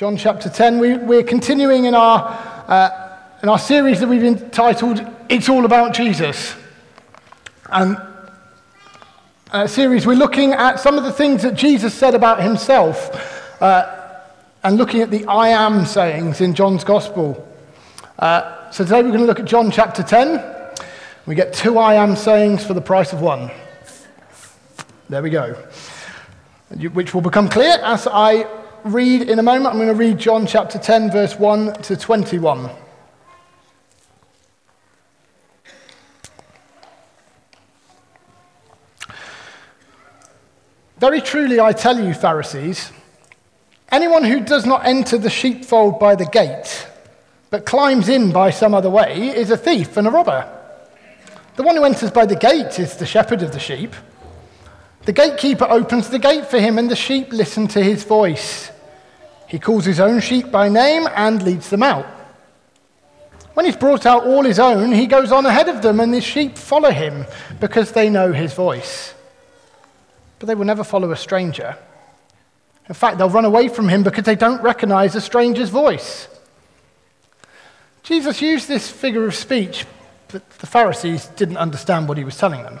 John chapter 10. We, we're continuing in our, uh, in our series that we've entitled It's All About Jesus. And a series, we're looking at some of the things that Jesus said about himself uh, and looking at the I am sayings in John's Gospel. Uh, so today we're going to look at John chapter 10. We get two I am sayings for the price of one. There we go. Which will become clear as I read in a moment. I'm going to read John chapter 10, verse 1 to 21. Very truly, I tell you, Pharisees, anyone who does not enter the sheepfold by the gate, but climbs in by some other way, is a thief and a robber. The one who enters by the gate is the shepherd of the sheep. The gatekeeper opens the gate for him, and the sheep listen to his voice. He calls his own sheep by name and leads them out. When he's brought out all his own, he goes on ahead of them, and the sheep follow him because they know his voice. But they will never follow a stranger. In fact, they'll run away from him because they don't recognize a stranger's voice. Jesus used this figure of speech, but the Pharisees didn't understand what he was telling them.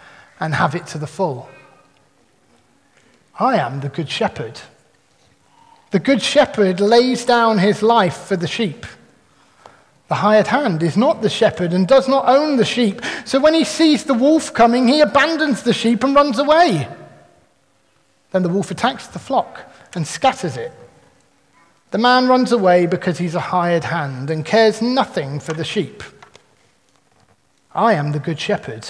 and have it to the full. I am the good shepherd. The good shepherd lays down his life for the sheep. The hired hand is not the shepherd and does not own the sheep. So when he sees the wolf coming, he abandons the sheep and runs away. Then the wolf attacks the flock and scatters it. The man runs away because he's a hired hand and cares nothing for the sheep. I am the good shepherd.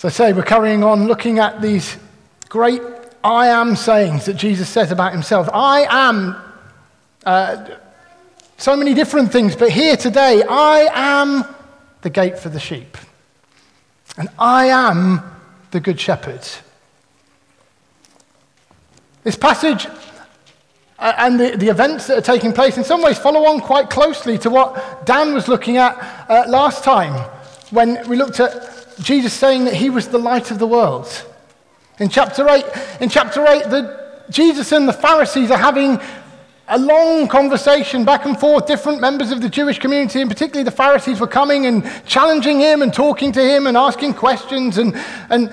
So I say, we're carrying on looking at these great I am sayings that Jesus says about himself. I am uh, so many different things, but here today, I am the gate for the sheep. And I am the good shepherd. This passage uh, and the, the events that are taking place in some ways follow on quite closely to what Dan was looking at uh, last time when we looked at Jesus saying that he was the light of the world. In chapter 8, in chapter 8 the, Jesus and the Pharisees are having a long conversation back and forth. Different members of the Jewish community, and particularly the Pharisees, were coming and challenging him and talking to him and asking questions and, and,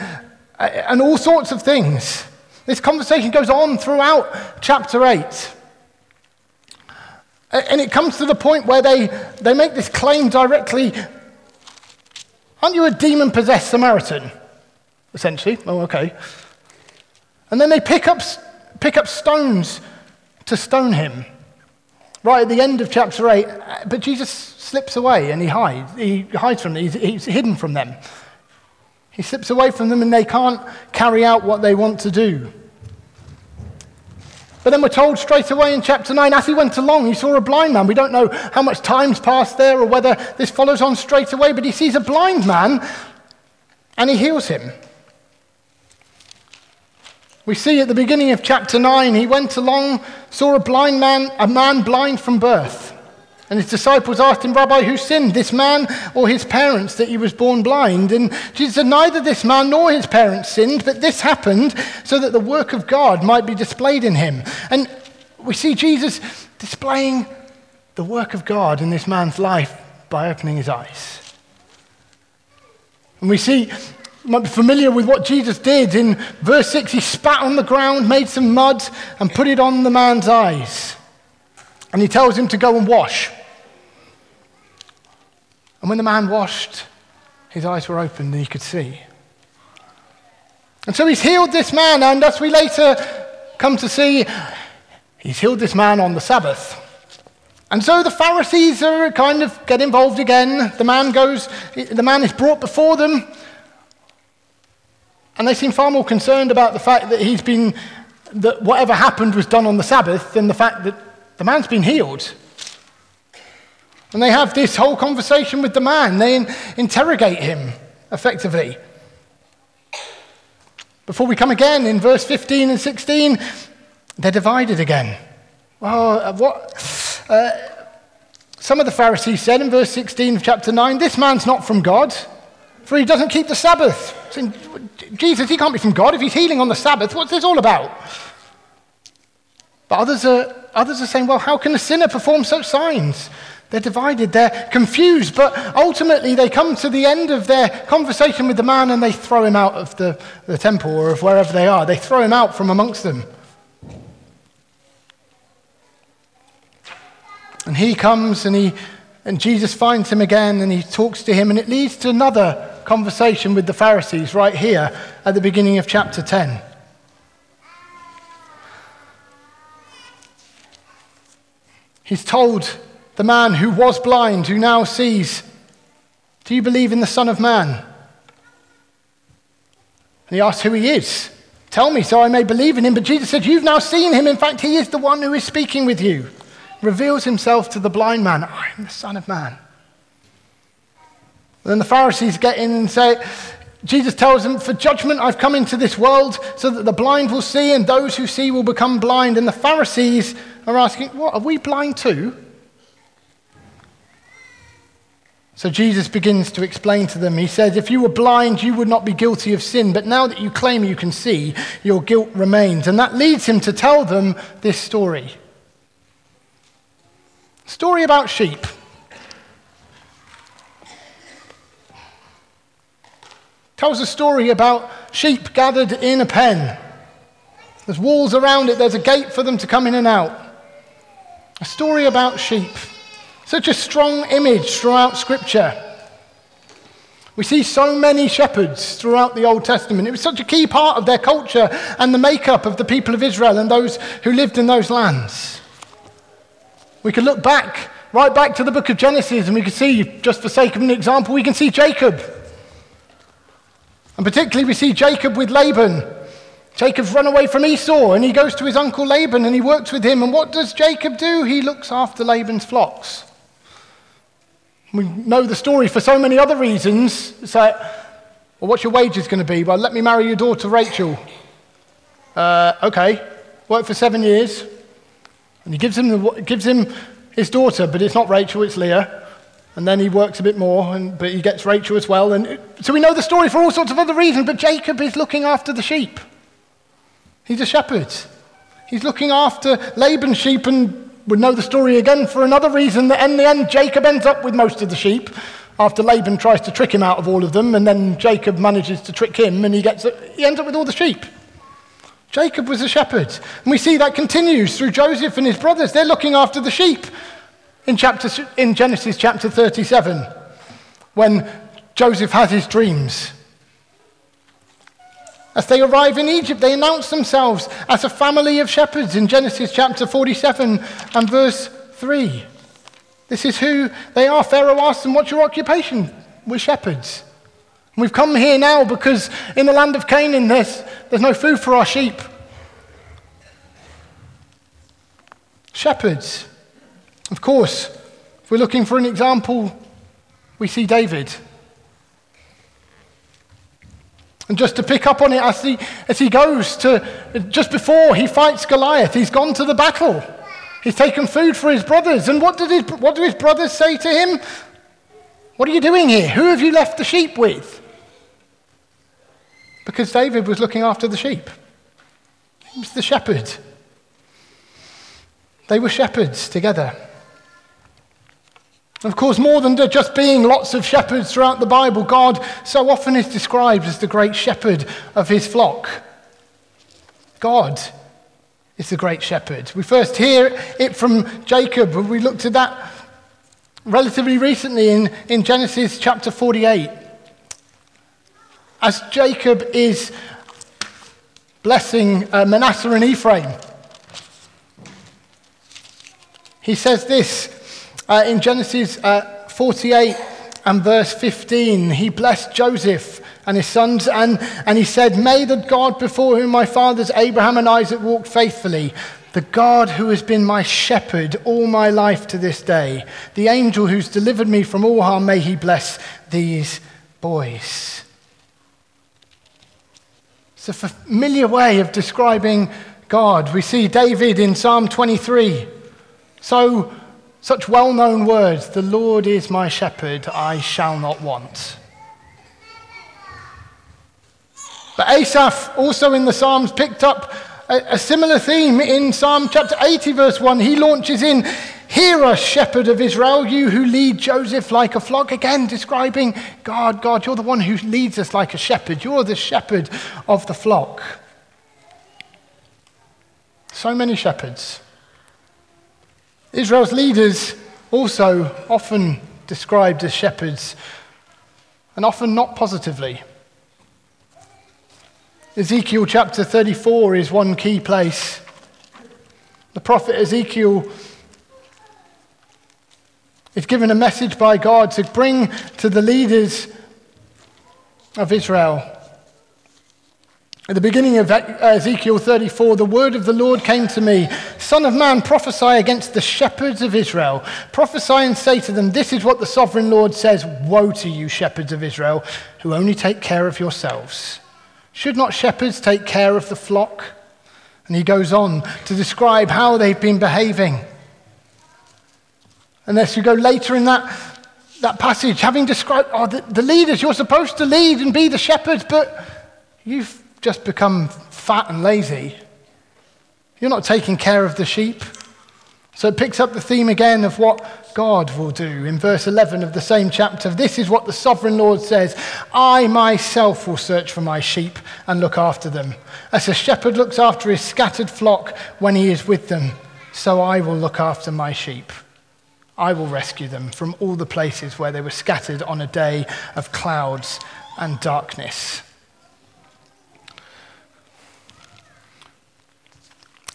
and all sorts of things. This conversation goes on throughout chapter 8. And it comes to the point where they, they make this claim directly Aren't you a demon possessed Samaritan? Essentially. Oh, okay. And then they pick up, pick up stones to stone him. Right at the end of chapter 8. Uh, but Jesus slips away and he hides. He hides from them, he's, he's hidden from them. He slips away from them and they can't carry out what they want to do. But then we're told straight away in chapter 9, as he went along, he saw a blind man. We don't know how much time's passed there or whether this follows on straight away, but he sees a blind man and he heals him. We see at the beginning of chapter 9, he went along, saw a blind man, a man blind from birth. And his disciples asked him, Rabbi, who sinned, this man or his parents, that he was born blind? And Jesus said, Neither this man nor his parents sinned, but this happened so that the work of God might be displayed in him. And we see Jesus displaying the work of God in this man's life by opening his eyes. And we see you might be familiar with what Jesus did. In verse 6, he spat on the ground, made some mud, and put it on the man's eyes. And he tells him to go and wash. And when the man washed, his eyes were opened and he could see. And so he's healed this man, and as we later come to see, he's healed this man on the Sabbath. And so the Pharisees are kind of get involved again. The man goes, the man is brought before them, and they seem far more concerned about the fact that he's been, that whatever happened was done on the Sabbath than the fact that the man's been healed. And they have this whole conversation with the man. They in, interrogate him effectively. Before we come again in verse 15 and 16, they're divided again. Well, uh, what? Uh, some of the Pharisees said in verse 16 of chapter 9, This man's not from God, for he doesn't keep the Sabbath. Saying, Jesus, he can't be from God if he's healing on the Sabbath. What's this all about? But others are, others are saying, well, how can a sinner perform such signs? They're divided, they're confused, but ultimately they come to the end of their conversation with the man and they throw him out of the, the temple or of wherever they are. They throw him out from amongst them. And he comes and, he, and Jesus finds him again and he talks to him, and it leads to another conversation with the Pharisees right here at the beginning of chapter 10. He's told the man who was blind, who now sees, Do you believe in the Son of Man? And he asks who he is. Tell me so I may believe in him. But Jesus said, You've now seen him. In fact, he is the one who is speaking with you. Reveals himself to the blind man I am the Son of Man. Then the Pharisees get in and say, Jesus tells them, For judgment I've come into this world so that the blind will see and those who see will become blind. And the Pharisees are asking, What, are we blind too? So Jesus begins to explain to them. He says, If you were blind, you would not be guilty of sin, but now that you claim you can see, your guilt remains. And that leads him to tell them this story. Story about sheep. tells a story about sheep gathered in a pen. There's walls around it, there's a gate for them to come in and out. A story about sheep. Such a strong image throughout Scripture. We see so many shepherds throughout the Old Testament. It was such a key part of their culture and the makeup of the people of Israel and those who lived in those lands. We could look back, right back to the book of Genesis, and we can see, just for sake of an example, we can see Jacob and particularly, we see Jacob with Laban. Jacob's run away from Esau and he goes to his uncle Laban and he works with him. And what does Jacob do? He looks after Laban's flocks. We know the story for so many other reasons. It's like, well, what's your wages going to be? Well, let me marry your daughter Rachel. Uh, okay, work for seven years. And he gives him, the, gives him his daughter, but it's not Rachel, it's Leah and then he works a bit more, and, but he gets Rachel as well. And so we know the story for all sorts of other reasons, but Jacob is looking after the sheep. He's a shepherd. He's looking after Laban's sheep, and we know the story again for another reason that in the end, Jacob ends up with most of the sheep after Laban tries to trick him out of all of them, and then Jacob manages to trick him, and he, gets, he ends up with all the sheep. Jacob was a shepherd. And we see that continues through Joseph and his brothers. They're looking after the sheep in, chapter, in Genesis chapter 37 when Joseph has his dreams. As they arrive in Egypt, they announce themselves as a family of shepherds in Genesis chapter 47 and verse 3. This is who they are. Pharaoh asks them, What's your occupation? We're shepherds. We've come here now because in the land of Canaan there's, there's no food for our sheep. Shepherds. Of course, if we're looking for an example, we see David. And just to pick up on it, as he, as he goes to, just before he fights Goliath, he's gone to the battle. He's taken food for his brothers. And what, did his, what do his brothers say to him? What are you doing here? Who have you left the sheep with? Because David was looking after the sheep, he was the shepherd. They were shepherds together. Of course, more than just being lots of shepherds throughout the Bible, God so often is described as the great shepherd of his flock. God is the great shepherd. We first hear it from Jacob, and we looked at that relatively recently in, in Genesis chapter 48. As Jacob is blessing uh, Manasseh and Ephraim, he says this uh, in Genesis uh, 48 and verse 15. He blessed Joseph and his sons, and, and he said, May the God before whom my fathers Abraham and Isaac walked faithfully, the God who has been my shepherd all my life to this day, the angel who's delivered me from all harm, may he bless these boys. It's a familiar way of describing God. We see David in Psalm 23. So such well known words The Lord is my shepherd, I shall not want. But Asaph, also in the Psalms, picked up a, a, similar theme in Psalm chapter 80, verse 1. He launches in, Hear us, shepherd of Israel, you who lead Joseph like a flock. Again, describing God, God, you're the one who leads us like a shepherd. You're the shepherd of the flock. So many shepherds. Israel's leaders also often described as shepherds, and often not positively. Ezekiel chapter 34 is one key place. The prophet Ezekiel is given a message by God to bring to the leaders of Israel. At the beginning of Ezekiel 34, the word of the Lord came to me Son of man, prophesy against the shepherds of Israel. Prophesy and say to them, This is what the sovereign Lord says Woe to you, shepherds of Israel, who only take care of yourselves. Should not shepherds take care of the flock? And he goes on to describe how they've been behaving. As you go later in that, that passage, having described oh, the, the leaders, you're supposed to lead and be the shepherds, but you've just become fat and lazy. You're not taking care of the sheep. So it picks up the theme again of what God will do in verse 11 of the same chapter. This is what the sovereign Lord says I myself will search for my sheep and look after them. As a shepherd looks after his scattered flock when he is with them, so I will look after my sheep. I will rescue them from all the places where they were scattered on a day of clouds and darkness.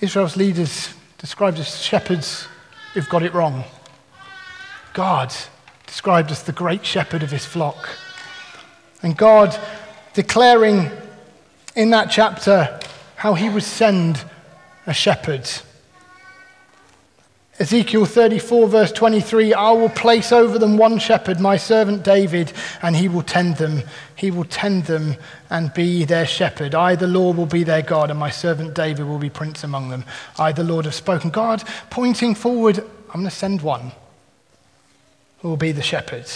Israel's leaders described as shepherds who've got it wrong. God described as the great shepherd of his flock. And God declaring in that chapter how he would send a shepherd Ezekiel 34, verse 23 I will place over them one shepherd, my servant David, and he will tend them. He will tend them and be their shepherd. I, the Lord, will be their God, and my servant David will be prince among them. I, the Lord, have spoken. God, pointing forward, I'm going to send one who will be the shepherd.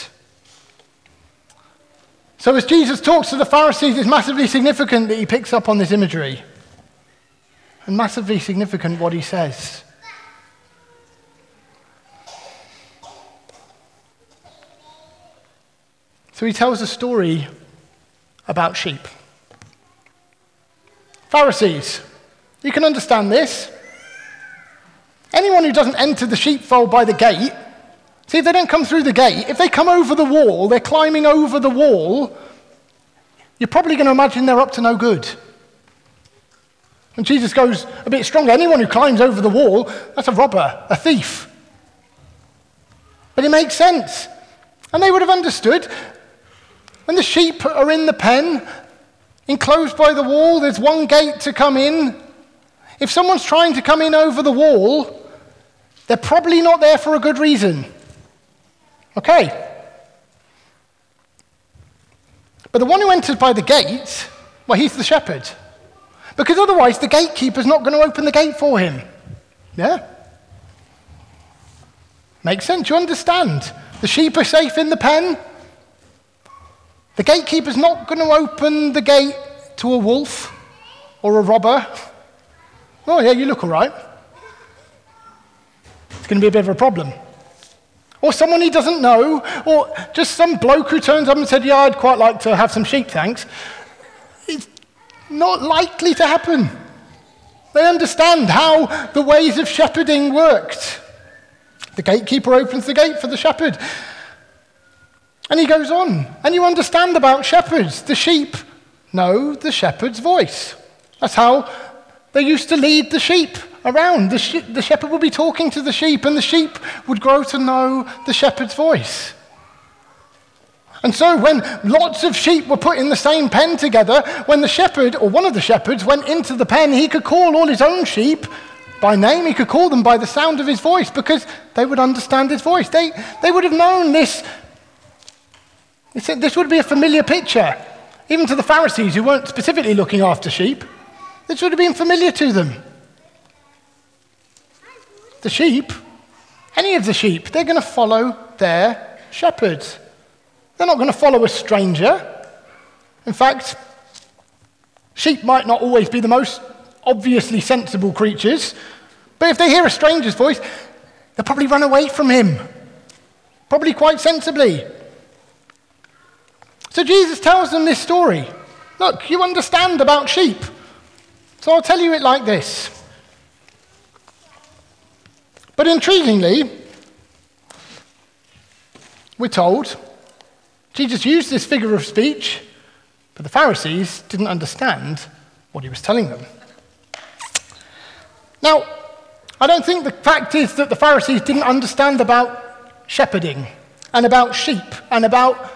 So, as Jesus talks to the Pharisees, it's massively significant that he picks up on this imagery, and massively significant what he says. So he tells a story about sheep. Pharisees, you can understand this. Anyone who doesn't enter the sheepfold by the gate, see, if they don't come through the gate, if they come over the wall, they're climbing over the wall, you're probably going to imagine they're up to no good. And Jesus goes a bit stronger. Anyone who climbs over the wall, that's a robber, a thief. But it makes sense. And they would have understood when the sheep are in the pen, enclosed by the wall, there's one gate to come in. If someone's trying to come in over the wall, they're probably not there for a good reason. Okay. But the one who enters by the gate, Well, he's the shepherd. Because otherwise, the gatekeeper's not going to open the gate for him. Yeah? Makes sense. You understand? The sheep are safe in the pen. The gatekeeper's not going to open the gate to a wolf or a robber. Oh, yeah, you look all right. It's going to be a bit of a problem. Or someone he doesn't know, or just some bloke who turns up and said, Yeah, I'd quite like to have some sheep, thanks. It's not likely to happen. They understand how the ways of shepherding worked. The gatekeeper opens the gate for the shepherd. And he goes on. And you understand about shepherds. The sheep know the shepherd's voice. That's how they used to lead the sheep around. The, the shepherd would be talking to the sheep, and the sheep would grow to know the shepherd's voice. And so, when lots of sheep were put in the same pen together, when the shepherd, or one of the shepherds, went into the pen, he could call all his own sheep by name. He could call them by the sound of his voice because they would understand his voice. They, they would have known this. This would be a familiar picture, even to the Pharisees who weren't specifically looking after sheep. This would have been familiar to them. The sheep, any of the sheep, they're going to follow their shepherds. They're not going to follow a stranger. In fact, sheep might not always be the most obviously sensible creatures, but if they hear a stranger's voice, they'll probably run away from him, probably quite sensibly. So Jesus tells them this story. Look, you understand about sheep. So I'll tell you it like this. But intriguingly, we're told Jesus used this figure of speech, but the Pharisees didn't understand what he was telling them. Now, I don't think the fact is that the Pharisees didn't understand about shepherding and about sheep and about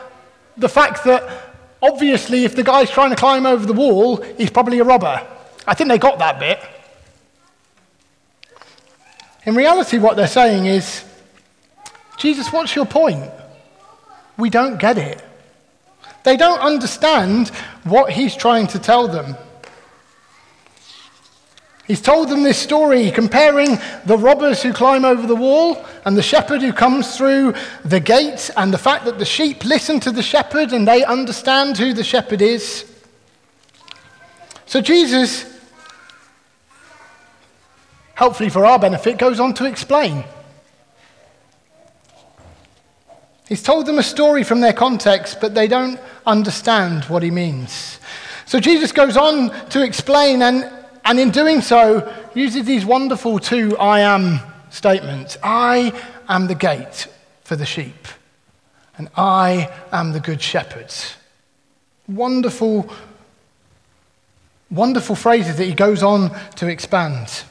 the fact that obviously if the guy's trying to climb over the wall, he's probably a robber. I think they got that bit. In reality, what they're saying is, Jesus, what's your point? We don't get it. They don't understand what he's trying to tell them. He's told them this story comparing the robbers who climb over the wall and the shepherd who comes through the gate, and the fact that the sheep listen to the shepherd and they understand who the shepherd is. So Jesus, hopefully for our benefit, goes on to explain. He's told them a story from their context, but they don't understand what he means. So Jesus goes on to explain, and, and in doing so, uses these wonderful two I am statements I am the gate for the sheep, and I am the good shepherd. Wonderful, wonderful phrases that he goes on to expand.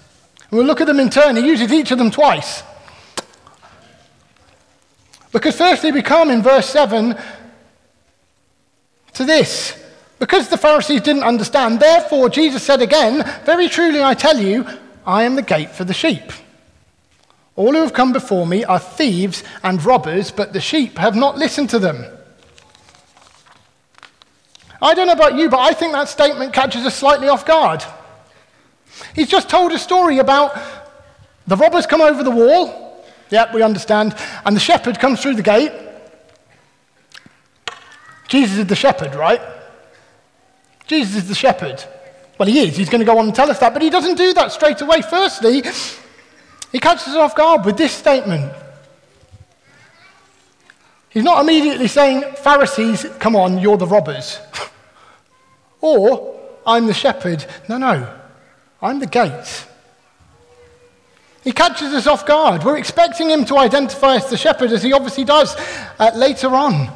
We'll look at them in turn. He uses each of them twice. Because firstly, we come in verse 7 to this. Because the Pharisees didn't understand, therefore Jesus said again, Very truly I tell you, I am the gate for the sheep. All who have come before me are thieves and robbers, but the sheep have not listened to them. I don't know about you, but I think that statement catches us slightly off guard. He's just told a story about the robbers come over the wall, Yep, we understand. And the shepherd comes through the gate. Jesus is the shepherd, right? Jesus is the shepherd. Well, he is. He's going to go on and tell us that. But he doesn't do that straight away. Firstly, he catches us off guard with this statement. He's not immediately saying, Pharisees, come on, you're the robbers. or, I'm the shepherd. No, no, I'm the gate. He catches us off guard. We're expecting him to identify as the shepherd, as he obviously does uh, later on.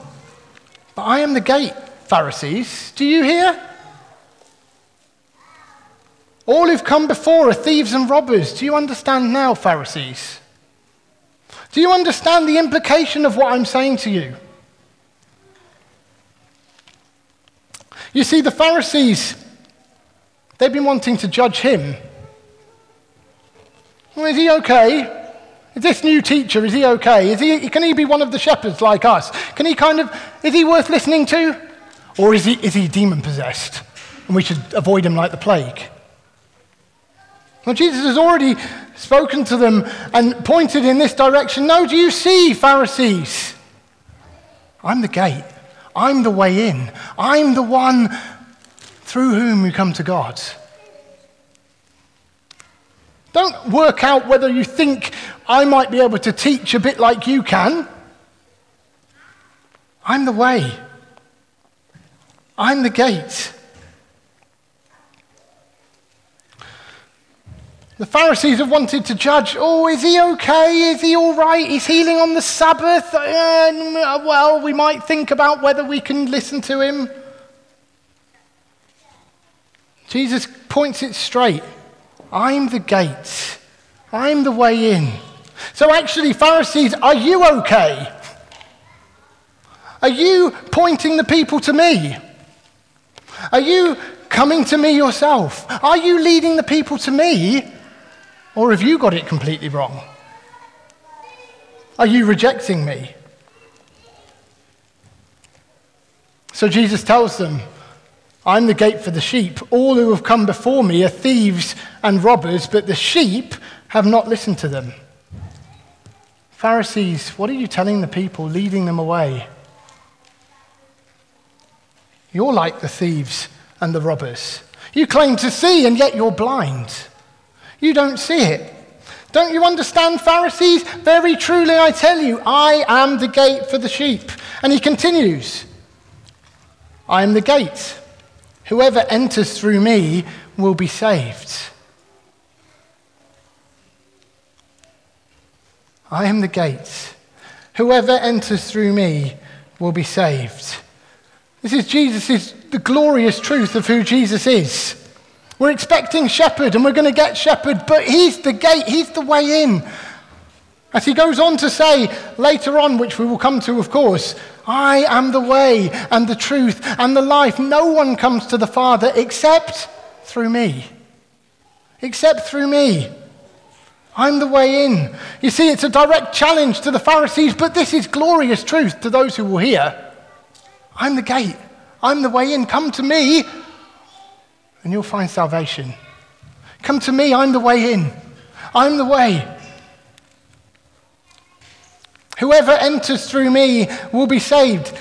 But I am the gate, Pharisees. Do you hear? All who've come before are thieves and robbers. Do you understand now, Pharisees? Do you understand the implication of what I'm saying to you? You see, the Pharisees, they've been wanting to judge him well, is he okay? Is this new teacher, is he okay? Is he, can he be one of the shepherds like us? Can he kind of, is he worth listening to? Or is he, is he demon possessed? and we should avoid him like the plague. Well, Jesus has already spoken to them and pointed in this direction. No, do you see, Pharisees? I'm the gate. I'm the way in. I'm the one through whom you come to God. Don't work out whether you think I might be able to teach a bit like you can. I'm the way. I'm the gate. The Pharisees have wanted to judge oh, is he okay? Is he all right? He's healing on the Sabbath. Uh, well, we might think about whether we can listen to him. Jesus points it straight I'm the gate, I'm the way in. So, actually, Pharisees, are you okay? Are you pointing the people to me? Are you coming to me yourself? Are you leading the people to me? Or have you got it completely wrong? Are you rejecting me? So Jesus tells them, I'm the gate for the sheep. All who have come before me are thieves and robbers, but the sheep have not listened to them. Pharisees, what are you telling the people, leading them away? You're like the thieves and the robbers. You claim to see, and yet you're blind. You don't see it. Don't you understand, Pharisees? Very truly I tell you, I am the gate for the sheep. And he continues I am the gate. Whoever enters through me will be saved. I am the gate. Whoever enters through me will be saved. This is Jesus' the glorious truth of who Jesus is. We're expecting shepherd and we're going to get shepherd, but he's the gate, he's the way in. As he goes on to say later on, which we will come to, of course, I am the way and the truth and the life. No one comes to the Father except through me. Except through me. I'm the way in. You see, it's a direct challenge to the Pharisees, but this is glorious truth to those who will hear. I'm the gate. I'm the way in. Come to me and you'll find salvation. Come to me, I'm the way in. I'm the way. Whoever enters through me will be saved.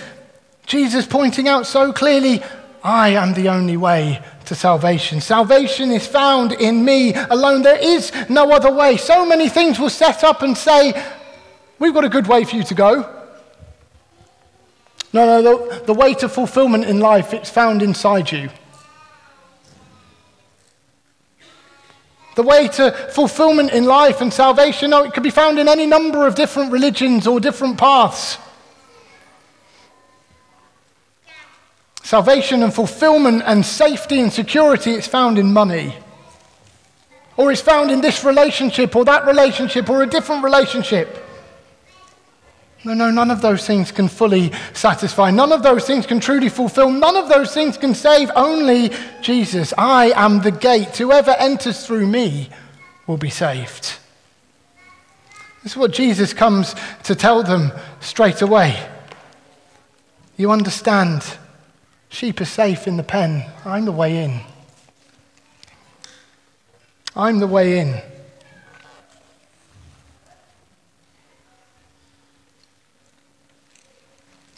Jesus pointing out so clearly, I am the only way to salvation. Salvation is found in me alone. There is no other way. So many things will set up and say, We've got a good way for you to go. No, no, the, the way to fulfillment in life, it's found inside you. The way to fulfillment in life and salvation, no, it could be found in any number of different religions or different paths. Salvation and fulfillment and safety and security, it's found in money. Or it's found in this relationship or that relationship or a different relationship. No, no, none of those things can fully satisfy. None of those things can truly fulfill. None of those things can save. Only Jesus. I am the gate. Whoever enters through me will be saved. This is what Jesus comes to tell them straight away. You understand, sheep are safe in the pen. I'm the way in. I'm the way in.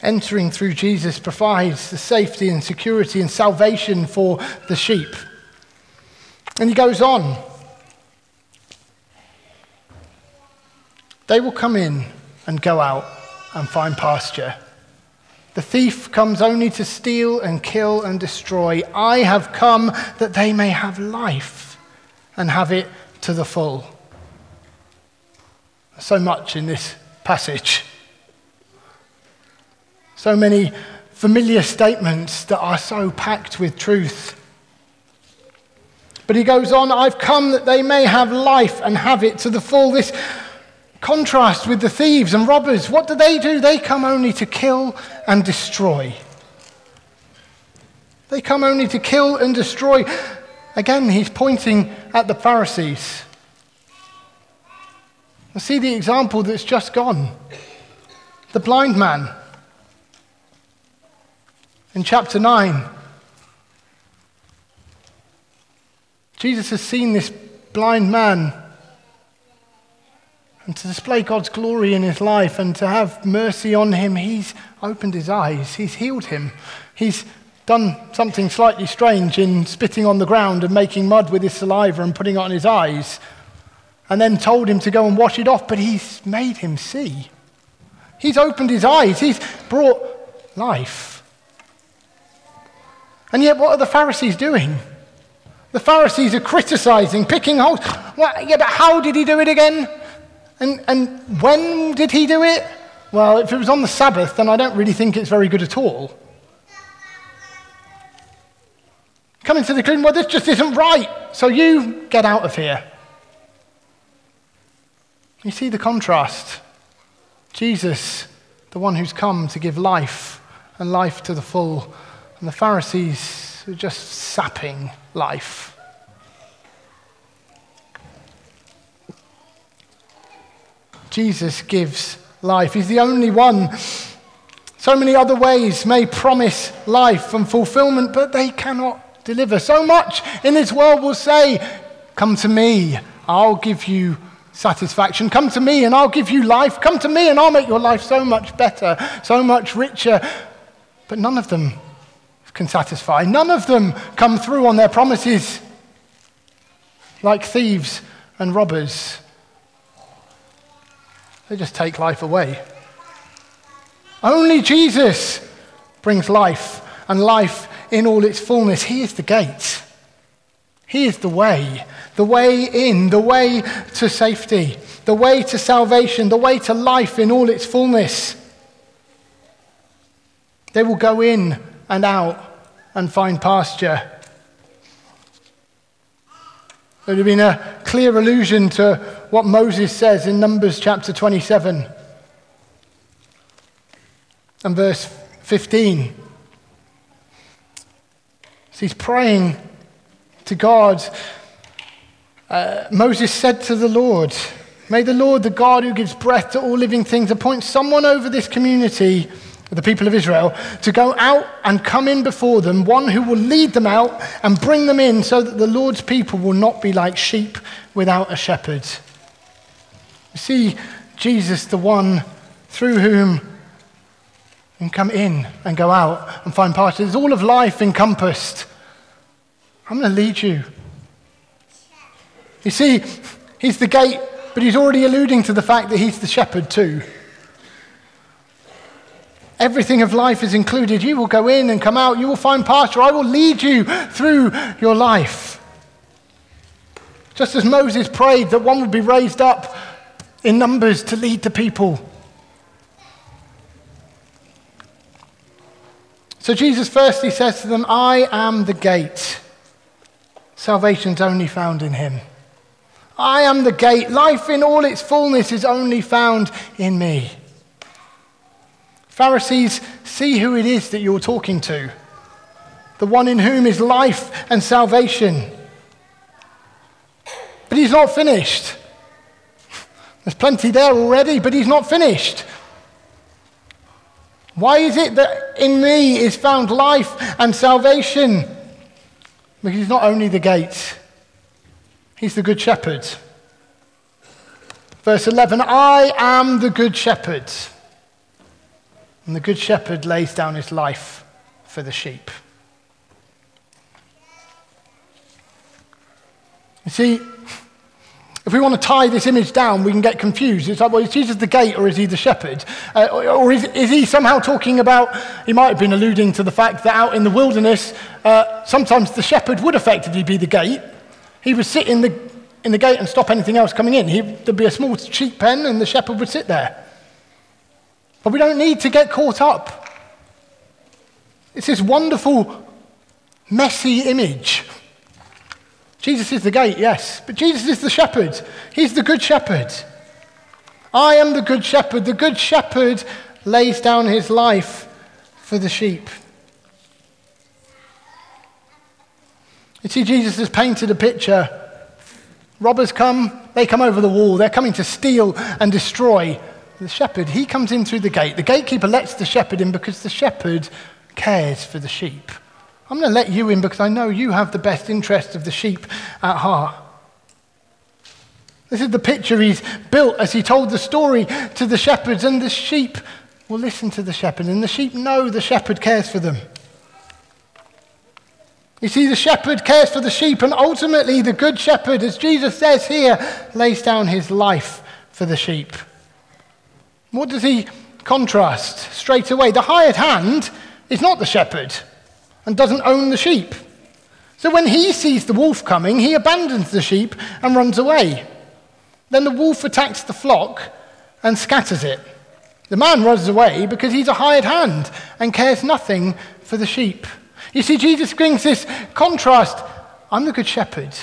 Entering through Jesus provides the safety and security and salvation for the sheep. And he goes on. They will come in and go out and find pasture. The thief comes only to steal and kill and destroy. I have come that they may have life and have it to the full. So much in this passage. So many familiar statements that are so packed with truth. But he goes on, I've come that they may have life and have it to the full. This contrast with the thieves and robbers. What do they do? They come only to kill and destroy. They come only to kill and destroy. Again, he's pointing at the Pharisees. See the example that's just gone the blind man in chapter 9. Jesus has seen this blind man. And to display God's glory in his life and to have mercy on him, he's opened his eyes. He's healed him. He's done something slightly strange in spitting on the ground and making mud with his saliva and putting it on his eyes, and then told him to go and wash it off, but he's made him see. He's opened his eyes. He's brought life. And yet, what are the Pharisees doing? The Pharisees are criticizing, picking holes. Well, yeah, but how did he do it again? And, and when did he do it? Well, if it was on the Sabbath, then I don't really think it's very good at all. Coming to the conclusion, well, this just isn't right, so you get out of here. You see the contrast. Jesus, the one who's come to give life and life to the full, and the Pharisees are just sapping life. Jesus gives life. He's the only one. So many other ways may promise life and fulfillment, but they cannot deliver. So much in this world will say, Come to me, I'll give you satisfaction. Come to me and I'll give you life. Come to me and I'll make your life so much better, so much richer. But none of them can satisfy. None of them come through on their promises like thieves and robbers. They just take life away. Only Jesus brings life and life in all its fullness. He is the gate. He is the way, the way in, the way to safety, the way to salvation, the way to life in all its fullness. They will go in and out and find pasture. There would have been a clear allusion to what Moses says in Numbers chapter 27 and verse 15. So he's praying to God. Uh, Moses said to the Lord, May the Lord, the God who gives breath to all living things, appoint someone over this community the people of Israel, to go out and come in before them, one who will lead them out and bring them in so that the Lord's people will not be like sheep without a shepherd. You see, Jesus, the one through whom can come in and go out and find pasture. There's all of life encompassed. I'm going to lead you. You see, he's the gate, but he's already alluding to the fact that he's the shepherd too. Everything of life is included. You will go in and come out. You will find pasture. I will lead you through your life. Just as Moses prayed that one would be raised up in numbers to lead the people. So Jesus firstly says to them, I am the gate. Salvation's only found in him. I am the gate. Life in all its fullness is only found in me. Pharisees, see who it is that you're talking to. The one in whom is life and salvation. But he's not finished. There's plenty there already, but he's not finished. Why is it that in me is found life and salvation? Because he's not only the gate, he's the good shepherd. Verse 11 I am the good shepherd. And the Good Shepherd lays down his life for the sheep. You see, if we want to tie this image down, we can get confused. It's like, well, is Jesus the gate or is he the shepherd? Uh, or is, is, he somehow talking about, he might have been alluding to the fact that out in the wilderness, uh, sometimes the shepherd would effectively be the gate. He would sit in the, in the gate and stop anything else coming in. He, there'd be a small sheep pen and the shepherd would sit there. But we don't need to get caught up. It's this wonderful, messy image. Jesus is the gate, yes, but Jesus is the shepherd. He's the good shepherd. I am the good shepherd. The good shepherd lays down his life for the sheep. You see, Jesus has painted a picture. Robbers come, they come over the wall, they're coming to steal and destroy the shepherd, he comes in through the gate. The gatekeeper lets the shepherd in because the shepherd cares for the sheep. I'm going to let you in because I know you have the best interest of the sheep at heart. This is the picture he's built as he told the story to the shepherds, and the sheep will listen to the shepherd, and the sheep know the shepherd cares for them. You see, the shepherd cares for the sheep, and ultimately, the good shepherd, as Jesus says here, lays down his life for the sheep. What does he contrast straight away? The hired hand is not the shepherd and doesn't own the sheep. So when he sees the wolf coming, he abandons the sheep and runs away. Then the wolf attacks the flock and scatters it. The man runs away because he's a hired hand and cares nothing for the sheep. You see, Jesus brings this contrast. I'm the good shepherd.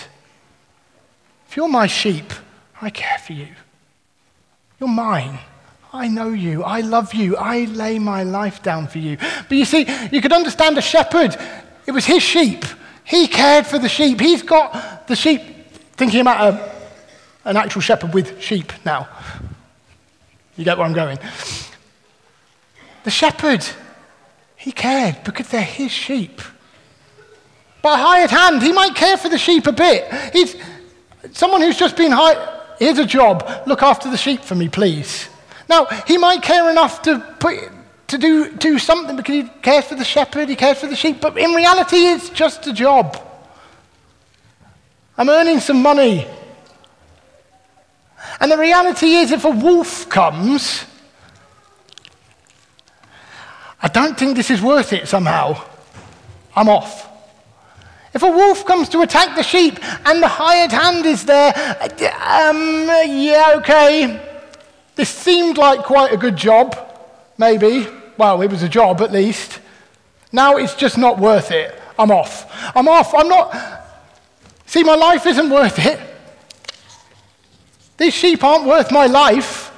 If you're my sheep, I care for you. You're mine. I know you. I love you. I lay my life down for you. But you see, you could understand a shepherd. It was his sheep. He cared for the sheep. He's got the sheep, thinking about a, an actual shepherd with sheep now. You get where I'm going. The shepherd, he cared because they're his sheep. By hired hand, he might care for the sheep a bit. He's someone who's just been hired. Here's a job. Look after the sheep for me, please. Now, he might care enough to, put, to do, do something because he cares for the shepherd, he cares for the sheep, but in reality, it's just a job. I'm earning some money. And the reality is, if a wolf comes, I don't think this is worth it somehow. I'm off. If a wolf comes to attack the sheep and the hired hand is there, um, yeah, okay. This seemed like quite a good job, maybe. Well, it was a job at least. Now it's just not worth it. I'm off. I'm off. I'm not. See, my life isn't worth it. These sheep aren't worth my life.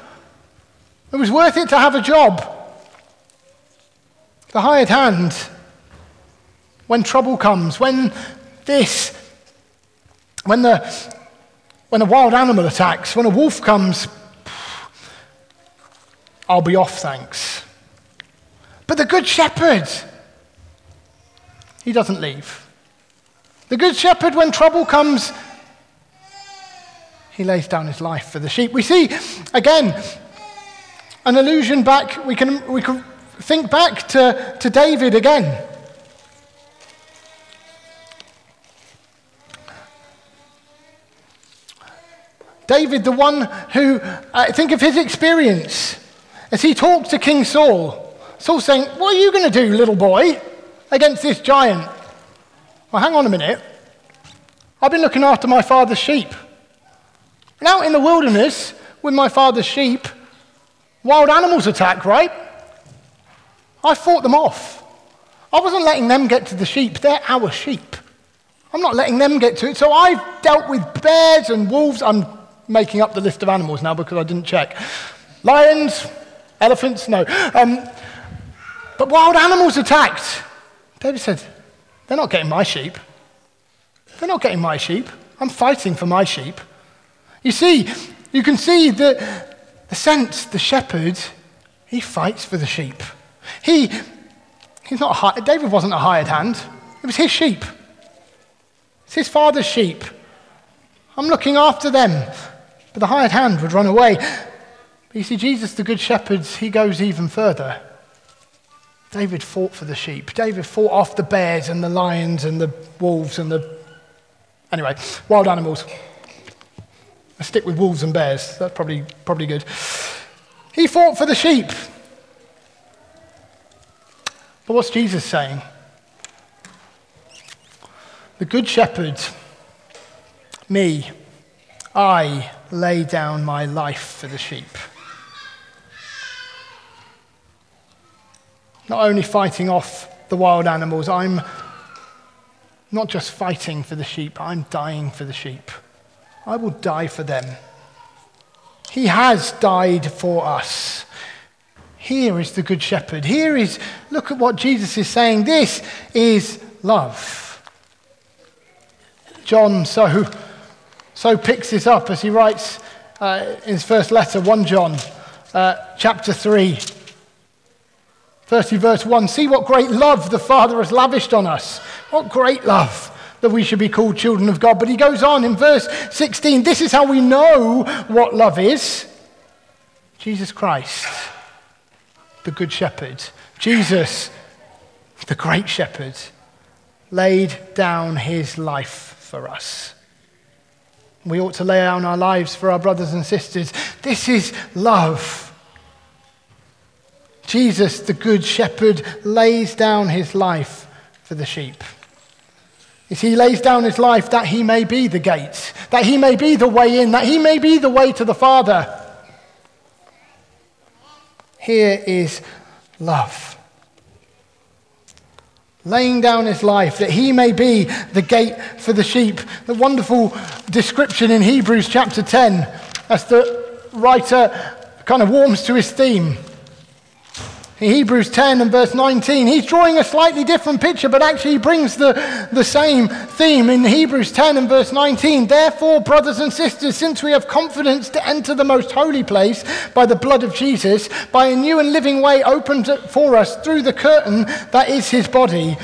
It was worth it to have a job. The hired hand, when trouble comes, when this, when the, when a wild animal attacks, when a wolf comes, I'll be off, thanks. But the Good Shepherd, he doesn't leave. The Good Shepherd, when trouble comes, he lays down his life for the sheep. We see, again, an allusion back, we can, we can think back to, to David again. David, the one who, uh, think of his experience. As he talked to King Saul, Saul saying, What are you going to do, little boy, against this giant? Well, hang on a minute. I've been looking after my father's sheep. And out in the wilderness with my father's sheep, wild animals attack, right? I fought them off. I wasn't letting them get to the sheep, they're our sheep. I'm not letting them get to it. So I've dealt with bears and wolves. I'm making up the list of animals now because I didn't check. Lions, Elephants? No. Um, but wild animals attacked. David said, They're not getting my sheep. They're not getting my sheep. I'm fighting for my sheep. You see, you can see the, the sense, the shepherd, he fights for the sheep. He, he's not David wasn't a hired hand, it was his sheep. It's his father's sheep. I'm looking after them. But the hired hand would run away. But you see, Jesus, the Good Shepherd, he goes even further. David fought for the sheep. David fought off the bears and the lions and the wolves and the. Anyway, wild animals. I stick with wolves and bears. That's probably, probably good. He fought for the sheep. But what's Jesus saying? The Good Shepherd, me, I lay down my life for the sheep. Not only fighting off the wild animals, I'm not just fighting for the sheep, I'm dying for the sheep. I will die for them. He has died for us. Here is the Good Shepherd. Here is, look at what Jesus is saying. This is love. John so, so picks this up as he writes uh, in his first letter, 1 John, uh, chapter 3. Firstly, verse 1 See what great love the Father has lavished on us. What great love that we should be called children of God. But he goes on in verse 16 This is how we know what love is Jesus Christ, the Good Shepherd. Jesus, the Great Shepherd, laid down his life for us. We ought to lay down our lives for our brothers and sisters. This is love. Jesus, the Good Shepherd, lays down his life for the sheep. He lays down his life that he may be the gate, that he may be the way in, that he may be the way to the Father. Here is love. Laying down his life that he may be the gate for the sheep. The wonderful description in Hebrews chapter 10 as the writer kind of warms to his theme. In Hebrews 10 and verse 19, he's drawing a slightly different picture, but actually he brings the, the same theme in Hebrews 10 and verse 19. Therefore, brothers and sisters, since we have confidence to enter the most holy place by the blood of Jesus, by a new and living way opened for us through the curtain that is his body,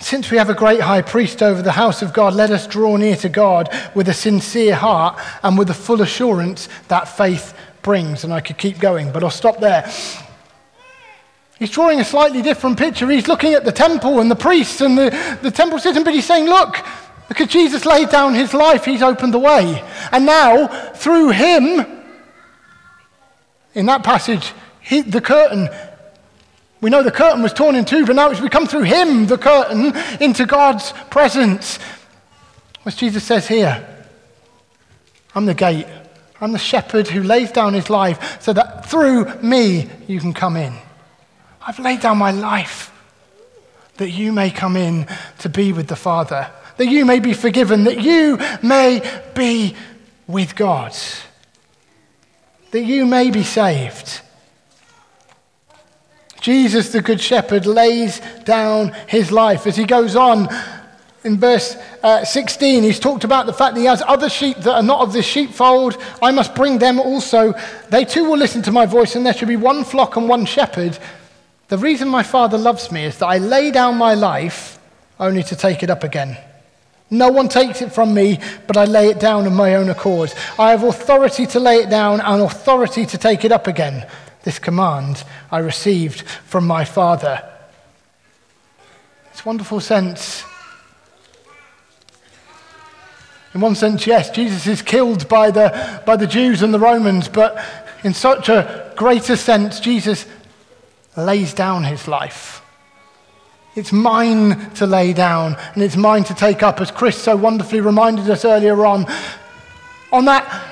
since we have a great high priest over the house of God, let us draw near to God with a sincere heart and with the full assurance that faith brings. And I could keep going, but I'll stop there. He's drawing a slightly different picture. He's looking at the temple and the priests and the, the temple system, but he's saying, look, because Jesus laid down his life, he's opened the way. And now, through him, in that passage, he, the curtain, we know the curtain was torn in two, but now it's become through him, the curtain, into God's presence. As Jesus says here, I'm the gate. I'm the shepherd who lays down his life so that through me you can come in. I've laid down my life that you may come in to be with the Father, that you may be forgiven, that you may be with God, that you may be saved. Jesus, the Good Shepherd, lays down his life. As he goes on in verse uh, 16, he's talked about the fact that he has other sheep that are not of this sheepfold. I must bring them also. They too will listen to my voice, and there shall be one flock and one shepherd. The reason my Father loves me is that I lay down my life only to take it up again. No one takes it from me, but I lay it down of my own accord. I have authority to lay it down and authority to take it up again. This command I received from my Father. It's wonderful sense. In one sense, yes, Jesus is killed by the, by the Jews and the Romans, but in such a greater sense, Jesus lays down his life. It's mine to lay down and it's mine to take up, as Chris so wonderfully reminded us earlier on. On that,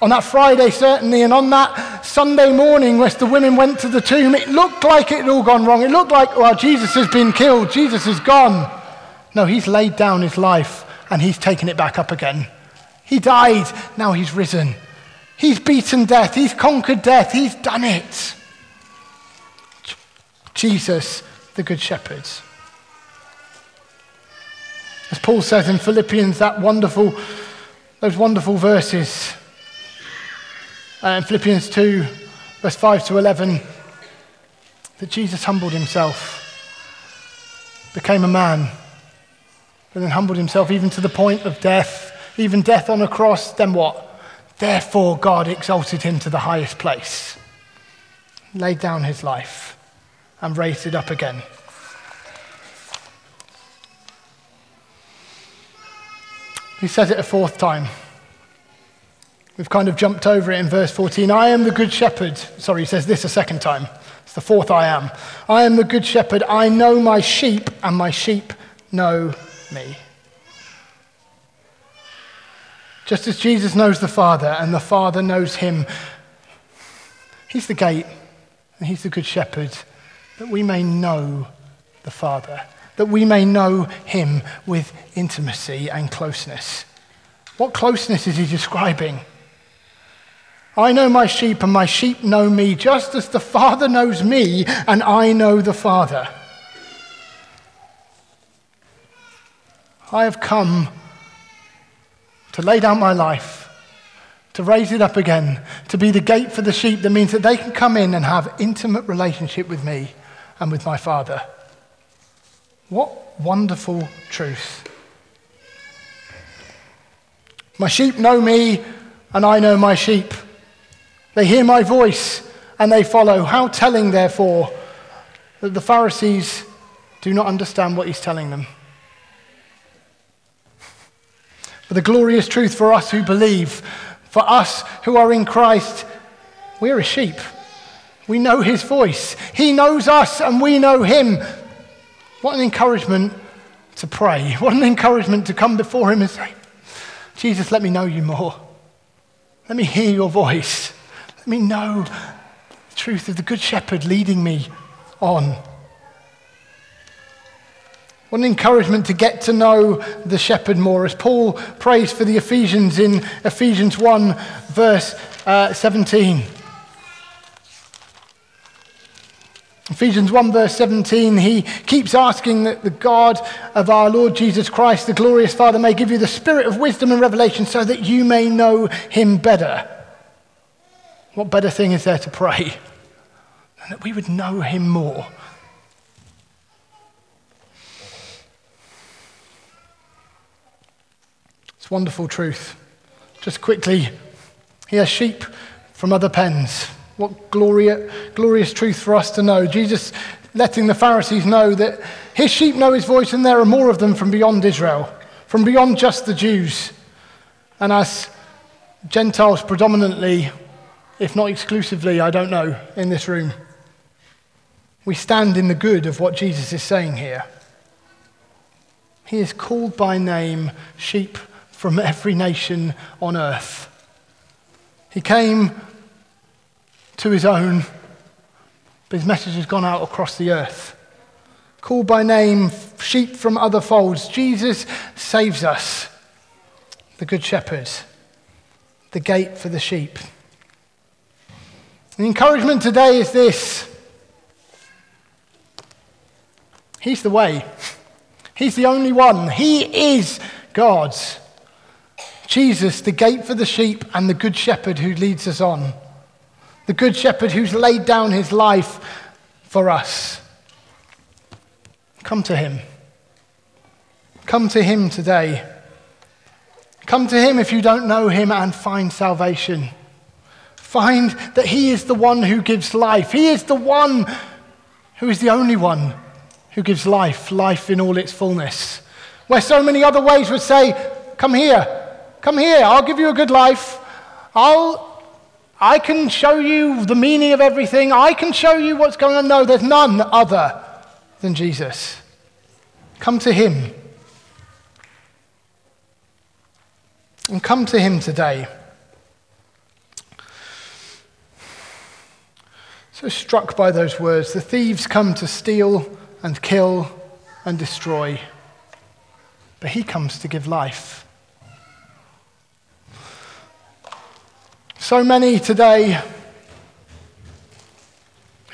on that Friday, certainly, and on that Sunday morning, as the women went to the tomb, it looked like it had all gone wrong. It looked like, well, Jesus has been killed, Jesus is gone. No, he's laid down his life and he's taken it back up again. He died, now he's risen. He's beaten death, he's conquered death, he's done it. Jesus, the Good Shepherd. As Paul says in Philippians, that wonderful, those wonderful verses, uh, in Philippians 2, verse 5 to 11, that Jesus humbled himself, became a man, but then humbled himself even to the point of death, even death on a cross, then what? Therefore, God exalted him to the highest place, laid down his life and raised it up again. He says it a fourth time. We've kind of jumped over it in verse 14. I am the good shepherd. Sorry, he says this a second time. It's the fourth I am. I am the good shepherd. I know my sheep, and my sheep know me. Just as Jesus knows the Father, and the Father knows him, he's the gate, and he's the good shepherd that we may know the Father, that we may know him with intimacy and closeness. What closeness is he describing? I know my sheep, and my sheep know me, just as the Father knows me, and I know the Father. I have come to lay down my life to raise it up again, to be the gate for the sheep that means that they can come in and have intimate relationship with me and with my Father. What wonderful truth. My sheep know me, and I know my sheep. They hear my voice, and they follow. How telling, therefore, that the Pharisees do not understand what he's telling them. But the glorious truth for us who believe, for us who are in Christ, we're a sheep. We know his voice. He knows us and we know him. What an encouragement to pray. What an encouragement to come before him and say, Jesus, let me know you more. Let me hear your voice. Let me know the truth of the Good Shepherd leading me on. What an encouragement to get to know the shepherd more. As Paul prays for the Ephesians in Ephesians 1, verse uh, 17. Ephesians 1, verse 17, he keeps asking that the God of our Lord Jesus Christ, the glorious Father, may give you the spirit of wisdom and revelation so that you may know him better. What better thing is there to pray than that we would know him more? It's wonderful truth. Just quickly, he has sheep from other pens. What glorious, glorious truth for us to know. Jesus letting the Pharisees know that his sheep know his voice and there are more of them from beyond Israel, from beyond just the Jews. And as Gentiles predominantly, if not exclusively, I don't know, in this room, we stand in the good of what Jesus is saying here. He is called by name sheep from every nation on earth. He came to his own, but his message has gone out across the earth. Called by name, sheep from other folds, Jesus saves us, the Good Shepherd, the gate for the sheep. The encouragement today is this He's the way, He's the only one, He is God's. Jesus, the gate for the sheep, and the Good Shepherd who leads us on the Good Shepherd who's laid down his life for us. Come to him. Come to him today. Come to him if you don't know him and find salvation. Find that he is the one who gives life. He is the one who is the only one who gives life, life in all its fullness. Where so many other ways would say, Come here, come here, I'll give you a good life. I'll I can show you the meaning of everything. I can show you what's going on. No, there's none other than Jesus. Come to him. And come to him today. So struck by those words the thieves come to steal and kill and destroy, but he comes to give life. So many today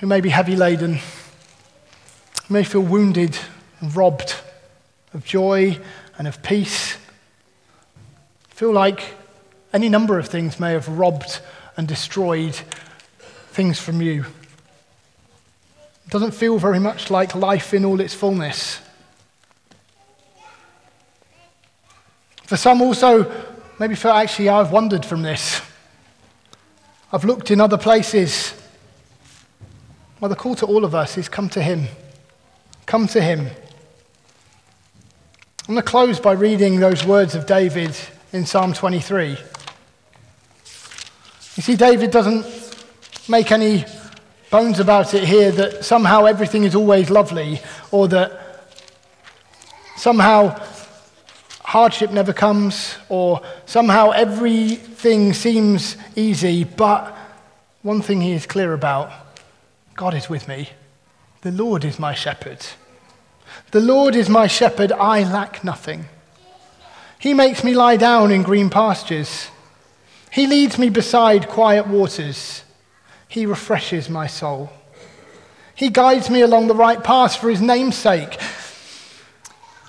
who may be heavy laden, may feel wounded and robbed of joy and of peace, feel like any number of things may have robbed and destroyed things from you. It doesn't feel very much like life in all its fullness. For some also, maybe feel actually I've wandered from this. I've looked in other places. Well, the call to all of us is come to Him. Come to Him. I'm going to close by reading those words of David in Psalm 23. You see, David doesn't make any bones about it here that somehow everything is always lovely or that somehow hardship never comes, or somehow everything seems easy, but one thing he is clear about God is with me. The Lord is my shepherd. The Lord is my shepherd, I lack nothing. He makes me lie down in green pastures. He leads me beside quiet waters. He refreshes my soul. He guides me along the right path for his name's sake.